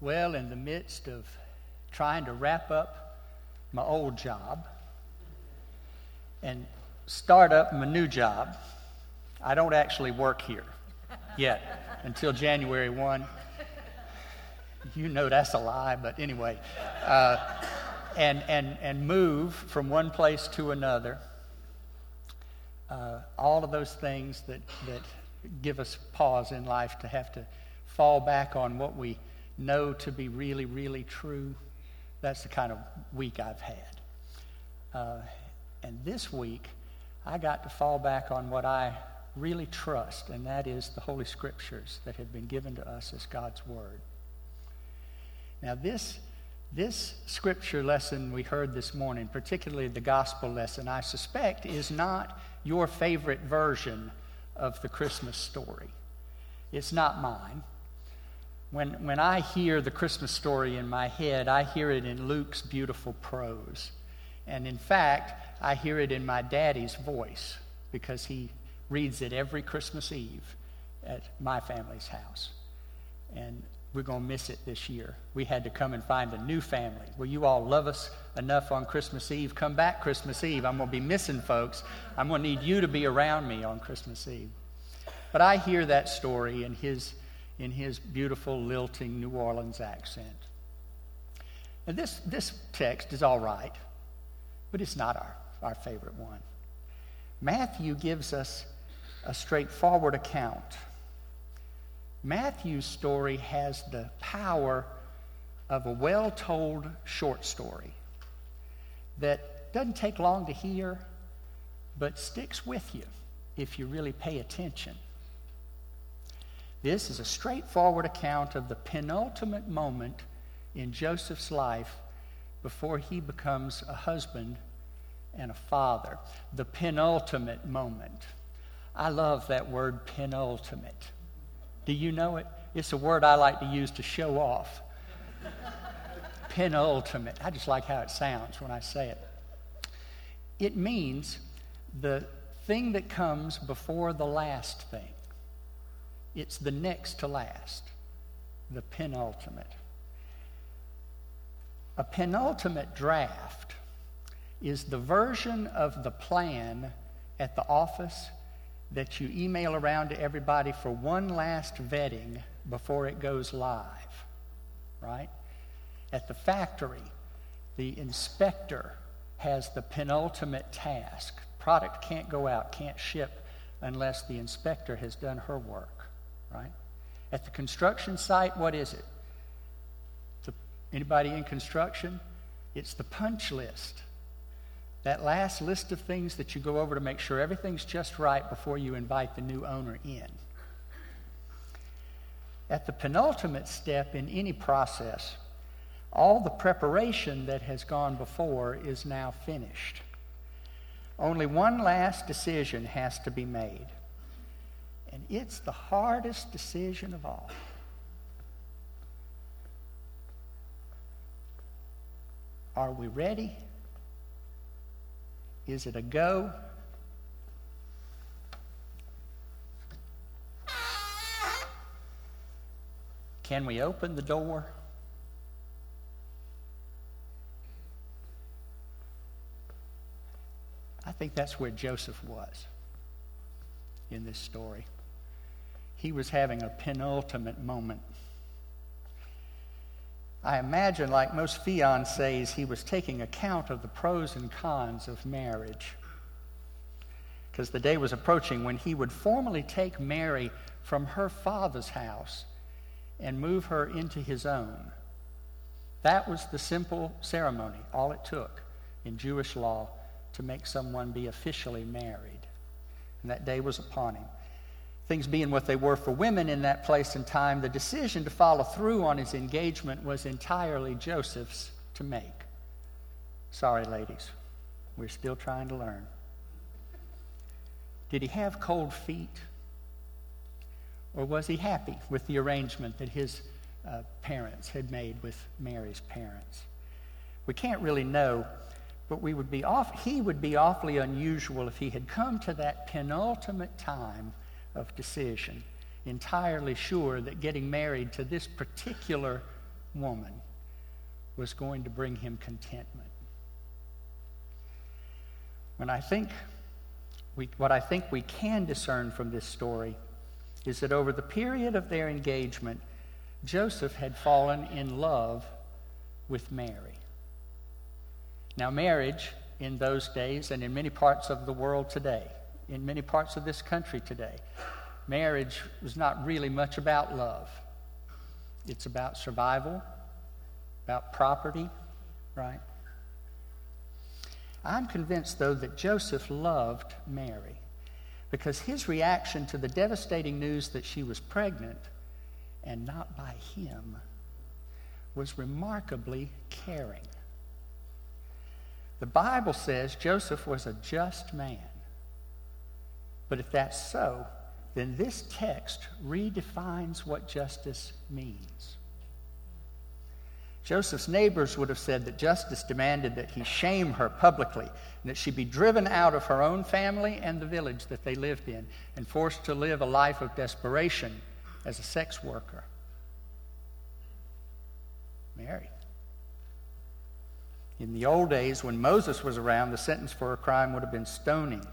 Well, in the midst of trying to wrap up my old job and start up my new job, I don't actually work here yet until January 1. You know that's a lie, but anyway. Uh, and, and, and move from one place to another. Uh, all of those things that, that give us pause in life to have to fall back on what we know to be really, really true. That's the kind of week I've had. Uh, and this week, I got to fall back on what I really trust, and that is the Holy Scriptures that have been given to us as God's Word. Now, this, this scripture lesson we heard this morning, particularly the gospel lesson, I suspect is not your favorite version of the Christmas story. It's not mine. When, when I hear the Christmas story in my head, I hear it in Luke's beautiful prose. And in fact, I hear it in my daddy's voice because he reads it every Christmas Eve at my family's house. And we're going to miss it this year. We had to come and find a new family. Will you all love us enough on Christmas Eve? Come back Christmas Eve. I'm going to be missing folks. I'm going to need you to be around me on Christmas Eve. But I hear that story in his in his beautiful, lilting New Orleans accent. And this, this text is all right, but it's not our, our favorite one. Matthew gives us a straightforward account. Matthew's story has the power of a well told short story that doesn't take long to hear, but sticks with you if you really pay attention. This is a straightforward account of the penultimate moment in Joseph's life before he becomes a husband and a father. The penultimate moment. I love that word penultimate. Do you know it? It's a word I like to use to show off. penultimate. I just like how it sounds when I say it. It means the thing that comes before the last thing. It's the next to last, the penultimate. A penultimate draft is the version of the plan at the office that you email around to everybody for one last vetting before it goes live, right? At the factory, the inspector has the penultimate task. Product can't go out, can't ship unless the inspector has done her work right? At the construction site, what is it? The, anybody in construction? It's the punch list. That last list of things that you go over to make sure everything's just right before you invite the new owner in. At the penultimate step in any process, all the preparation that has gone before is now finished. Only one last decision has to be made. And it's the hardest decision of all. Are we ready? Is it a go? Can we open the door? I think that's where Joseph was in this story he was having a penultimate moment. I imagine, like most fiancés, he was taking account of the pros and cons of marriage. Because the day was approaching when he would formally take Mary from her father's house and move her into his own. That was the simple ceremony, all it took in Jewish law to make someone be officially married. And that day was upon him things being what they were for women in that place and time, the decision to follow through on his engagement was entirely Joseph's to make. Sorry, ladies, we're still trying to learn. Did he have cold feet? Or was he happy with the arrangement that his uh, parents had made with Mary's parents? We can't really know, but we would be off, he would be awfully unusual if he had come to that penultimate time of decision, entirely sure that getting married to this particular woman was going to bring him contentment. When I think we, what I think we can discern from this story is that over the period of their engagement, Joseph had fallen in love with Mary. Now, marriage in those days and in many parts of the world today, in many parts of this country today, marriage was not really much about love. It's about survival, about property, right? I'm convinced, though, that Joseph loved Mary because his reaction to the devastating news that she was pregnant and not by him was remarkably caring. The Bible says Joseph was a just man. But if that's so, then this text redefines what justice means. Joseph's neighbors would have said that justice demanded that he shame her publicly and that she be driven out of her own family and the village that they lived in and forced to live a life of desperation as a sex worker. Mary. In the old days, when Moses was around, the sentence for a crime would have been stoning.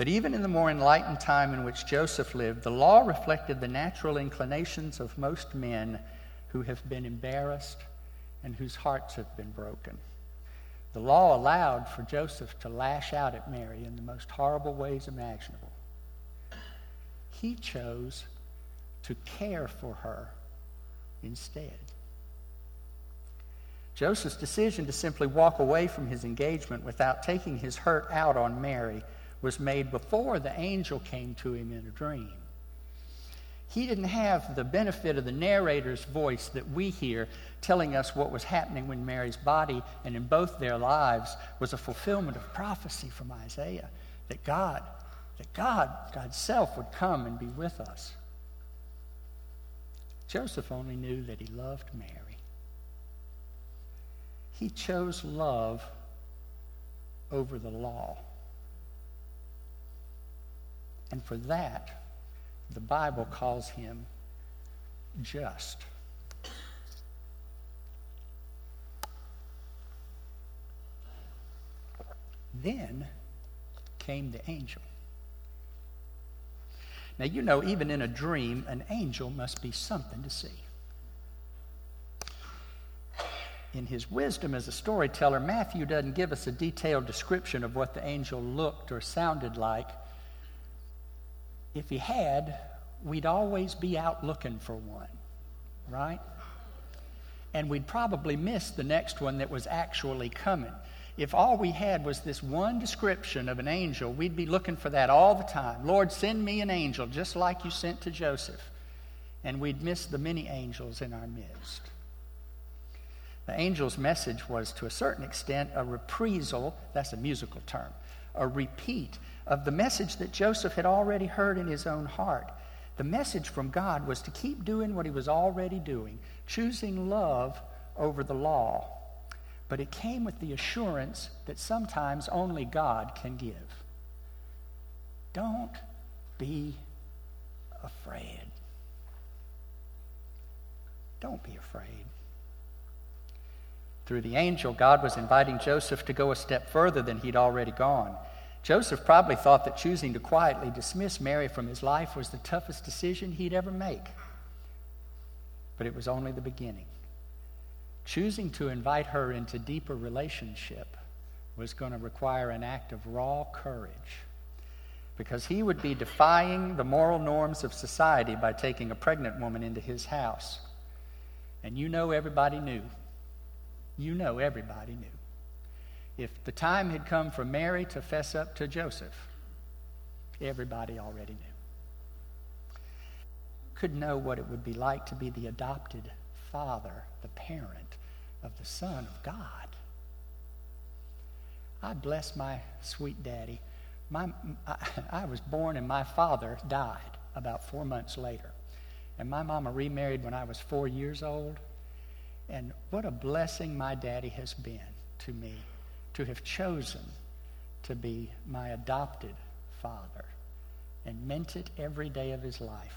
But even in the more enlightened time in which Joseph lived, the law reflected the natural inclinations of most men who have been embarrassed and whose hearts have been broken. The law allowed for Joseph to lash out at Mary in the most horrible ways imaginable. He chose to care for her instead. Joseph's decision to simply walk away from his engagement without taking his hurt out on Mary was made before the angel came to him in a dream. He didn't have the benefit of the narrator's voice that we hear telling us what was happening when Mary's body and in both their lives was a fulfillment of prophecy from Isaiah that God, that God, God's self would come and be with us. Joseph only knew that he loved Mary. He chose love over the law. And for that, the Bible calls him just. Then came the angel. Now, you know, even in a dream, an angel must be something to see in his wisdom as a storyteller, Matthew doesn't give us a detailed description of what the angel looked or sounded like. If he had, we'd always be out looking for one, right? And we'd probably miss the next one that was actually coming. If all we had was this one description of an angel, we'd be looking for that all the time. Lord, send me an angel, just like you sent to Joseph. And we'd miss the many angels in our midst. The angel's message was, to a certain extent, a reprisal, that's a musical term, a repeat of the message that Joseph had already heard in his own heart. The message from God was to keep doing what he was already doing, choosing love over the law. But it came with the assurance that sometimes only God can give. Don't be afraid. Don't be afraid. Through the angel, God was inviting Joseph to go a step further than he'd already gone. Joseph probably thought that choosing to quietly dismiss Mary from his life was the toughest decision he'd ever make. But it was only the beginning. Choosing to invite her into deeper relationship was going to require an act of raw courage because he would be defying the moral norms of society by taking a pregnant woman into his house. And you know everybody knew you know everybody knew. If the time had come for Mary to fess up to Joseph, everybody already knew. Could know what it would be like to be the adopted father, the parent of the Son of God. I bless my sweet daddy. My, I, I was born and my father died about four months later. And my mama remarried when I was four years old. And what a blessing my daddy has been to me to have chosen to be my adopted father and meant it every day of his life.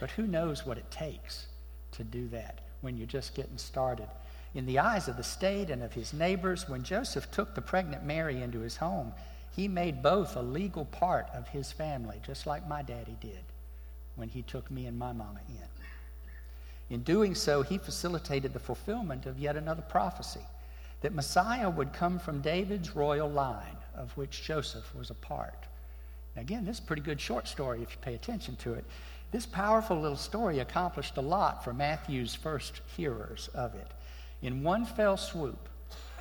But who knows what it takes to do that when you're just getting started. In the eyes of the state and of his neighbors, when Joseph took the pregnant Mary into his home, he made both a legal part of his family, just like my daddy did when he took me and my mama in. In doing so, he facilitated the fulfillment of yet another prophecy that Messiah would come from David's royal line, of which Joseph was a part. Now, again, this is a pretty good short story if you pay attention to it. This powerful little story accomplished a lot for Matthew's first hearers of it. In one fell swoop,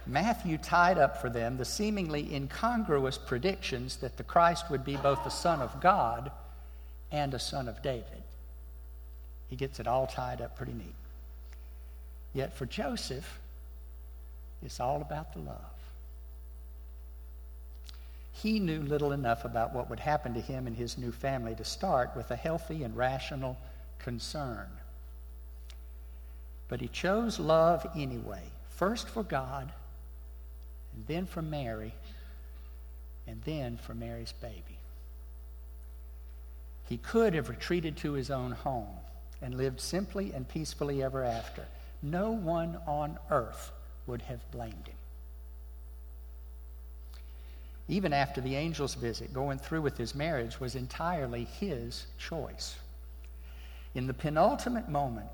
Matthew tied up for them the seemingly incongruous predictions that the Christ would be both the Son of God and a son of David. He gets it all tied up pretty neat. Yet for Joseph, it's all about the love. He knew little enough about what would happen to him and his new family to start with a healthy and rational concern. But he chose love anyway, first for God and then for Mary, and then for Mary's baby. He could have retreated to his own home and lived simply and peacefully ever after. No one on earth would have blamed him. Even after the angel's visit, going through with his marriage was entirely his choice. In the penultimate moment,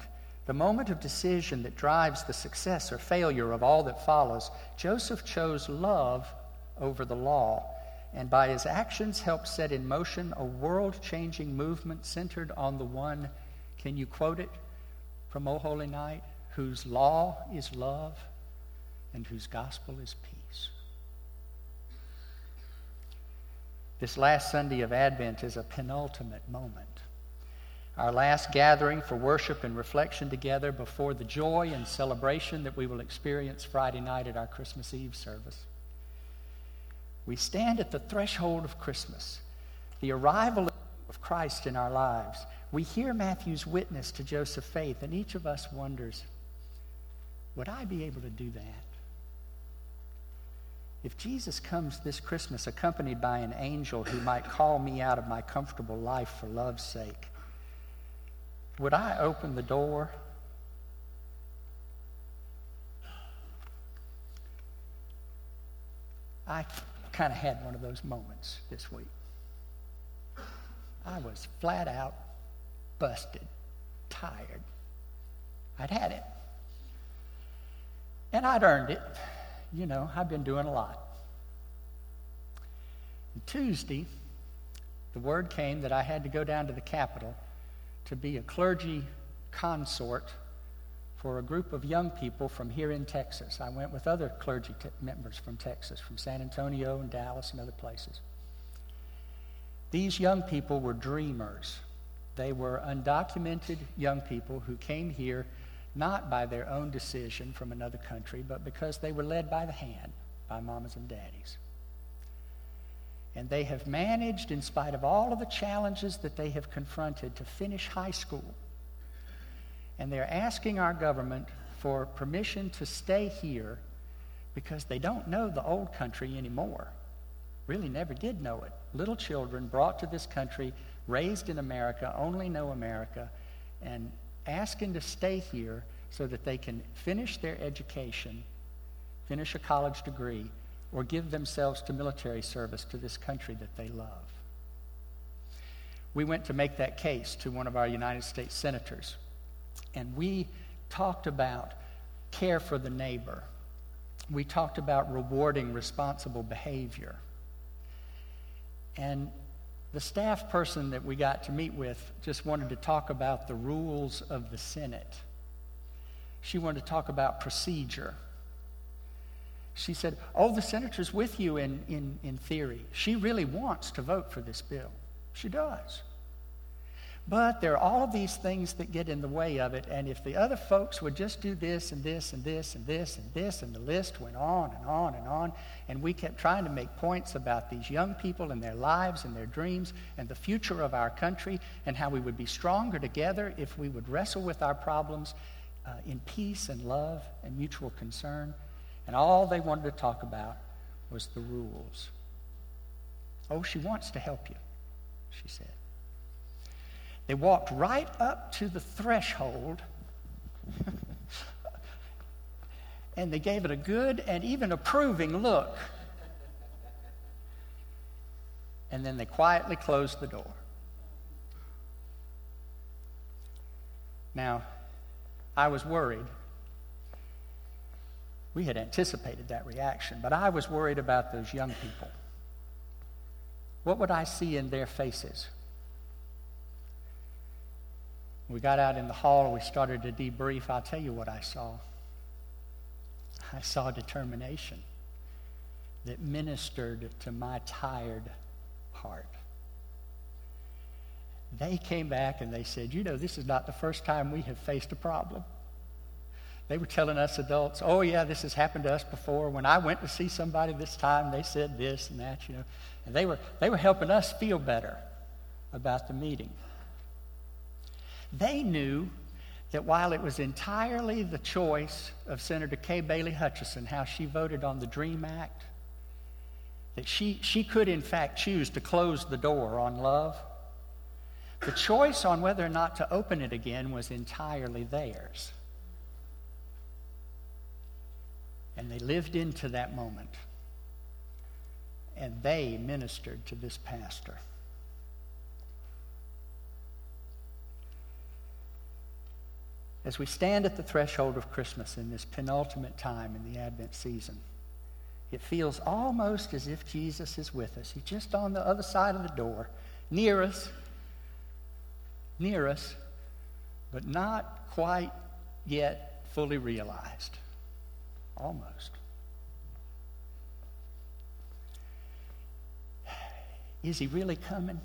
the moment of decision that drives the success or failure of all that follows, Joseph chose love over the law, and by his actions helped set in motion a world changing movement centered on the one, can you quote it from O Holy Night? Whose law is love and whose gospel is peace. This last Sunday of Advent is a penultimate moment our last gathering for worship and reflection together before the joy and celebration that we will experience Friday night at our Christmas Eve service. We stand at the threshold of Christmas, the arrival of Christ in our lives. We hear Matthew's witness to Joseph's faith, and each of us wonders would I be able to do that? If Jesus comes this Christmas accompanied by an angel who might call me out of my comfortable life for love's sake, would I open the door? I kind of had one of those moments this week. I was flat out busted, tired. I'd had it. And I'd earned it. You know, I've been doing a lot. And Tuesday, the word came that I had to go down to the Capitol to be a clergy consort for a group of young people from here in Texas. I went with other clergy t- members from Texas, from San Antonio and Dallas and other places. These young people were dreamers. They were undocumented young people who came here not by their own decision from another country, but because they were led by the hand by mamas and daddies. And they have managed, in spite of all of the challenges that they have confronted, to finish high school. And they're asking our government for permission to stay here because they don't know the old country anymore. Really never did know it. Little children brought to this country, raised in America, only know America, and asking to stay here so that they can finish their education, finish a college degree, or give themselves to military service to this country that they love. We went to make that case to one of our United States senators, and we talked about care for the neighbor. We talked about rewarding responsible behavior. And the staff person that we got to meet with just wanted to talk about the rules of the Senate. She wanted to talk about procedure. She said, Oh, the senator's with you in, in, in theory. She really wants to vote for this bill. She does. But there are all these things that get in the way of it, and if the other folks would just do this and this and this and this and this, and the list went on and on and on, and we kept trying to make points about these young people and their lives and their dreams and the future of our country and how we would be stronger together if we would wrestle with our problems uh, in peace and love and mutual concern. And all they wanted to talk about was the rules. Oh, she wants to help you, she said. They walked right up to the threshold and they gave it a good and even approving look. And then they quietly closed the door. Now, I was worried. We had anticipated that reaction, but I was worried about those young people. What would I see in their faces? We got out in the hall, we started to debrief. I'll tell you what I saw. I saw determination that ministered to my tired heart. They came back and they said, You know, this is not the first time we have faced a problem. They were telling us adults, Oh, yeah, this has happened to us before. When I went to see somebody this time, they said this and that, you know. And they were, they were helping us feel better about the meeting. They knew that while it was entirely the choice of Senator Kay Bailey Hutchison how she voted on the DREAM Act, that she, she could in fact choose to close the door on love. The choice on whether or not to open it again was entirely theirs. And they lived into that moment. And they ministered to this pastor. As we stand at the threshold of Christmas in this penultimate time in the Advent season, it feels almost as if Jesus is with us. He's just on the other side of the door, near us, near us, but not quite yet fully realized. Almost. Is he really coming?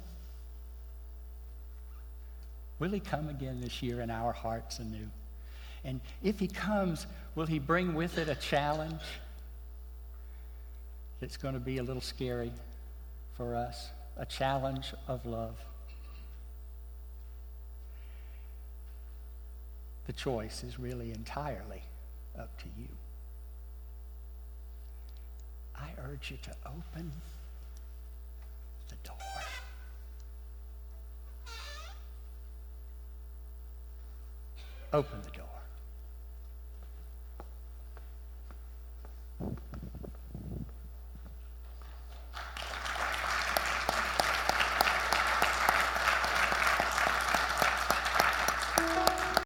Will he come again this year in our hearts anew? And if he comes, will he bring with it a challenge that's going to be a little scary for us? A challenge of love. The choice is really entirely up to you. I urge you to open the door. Open the door.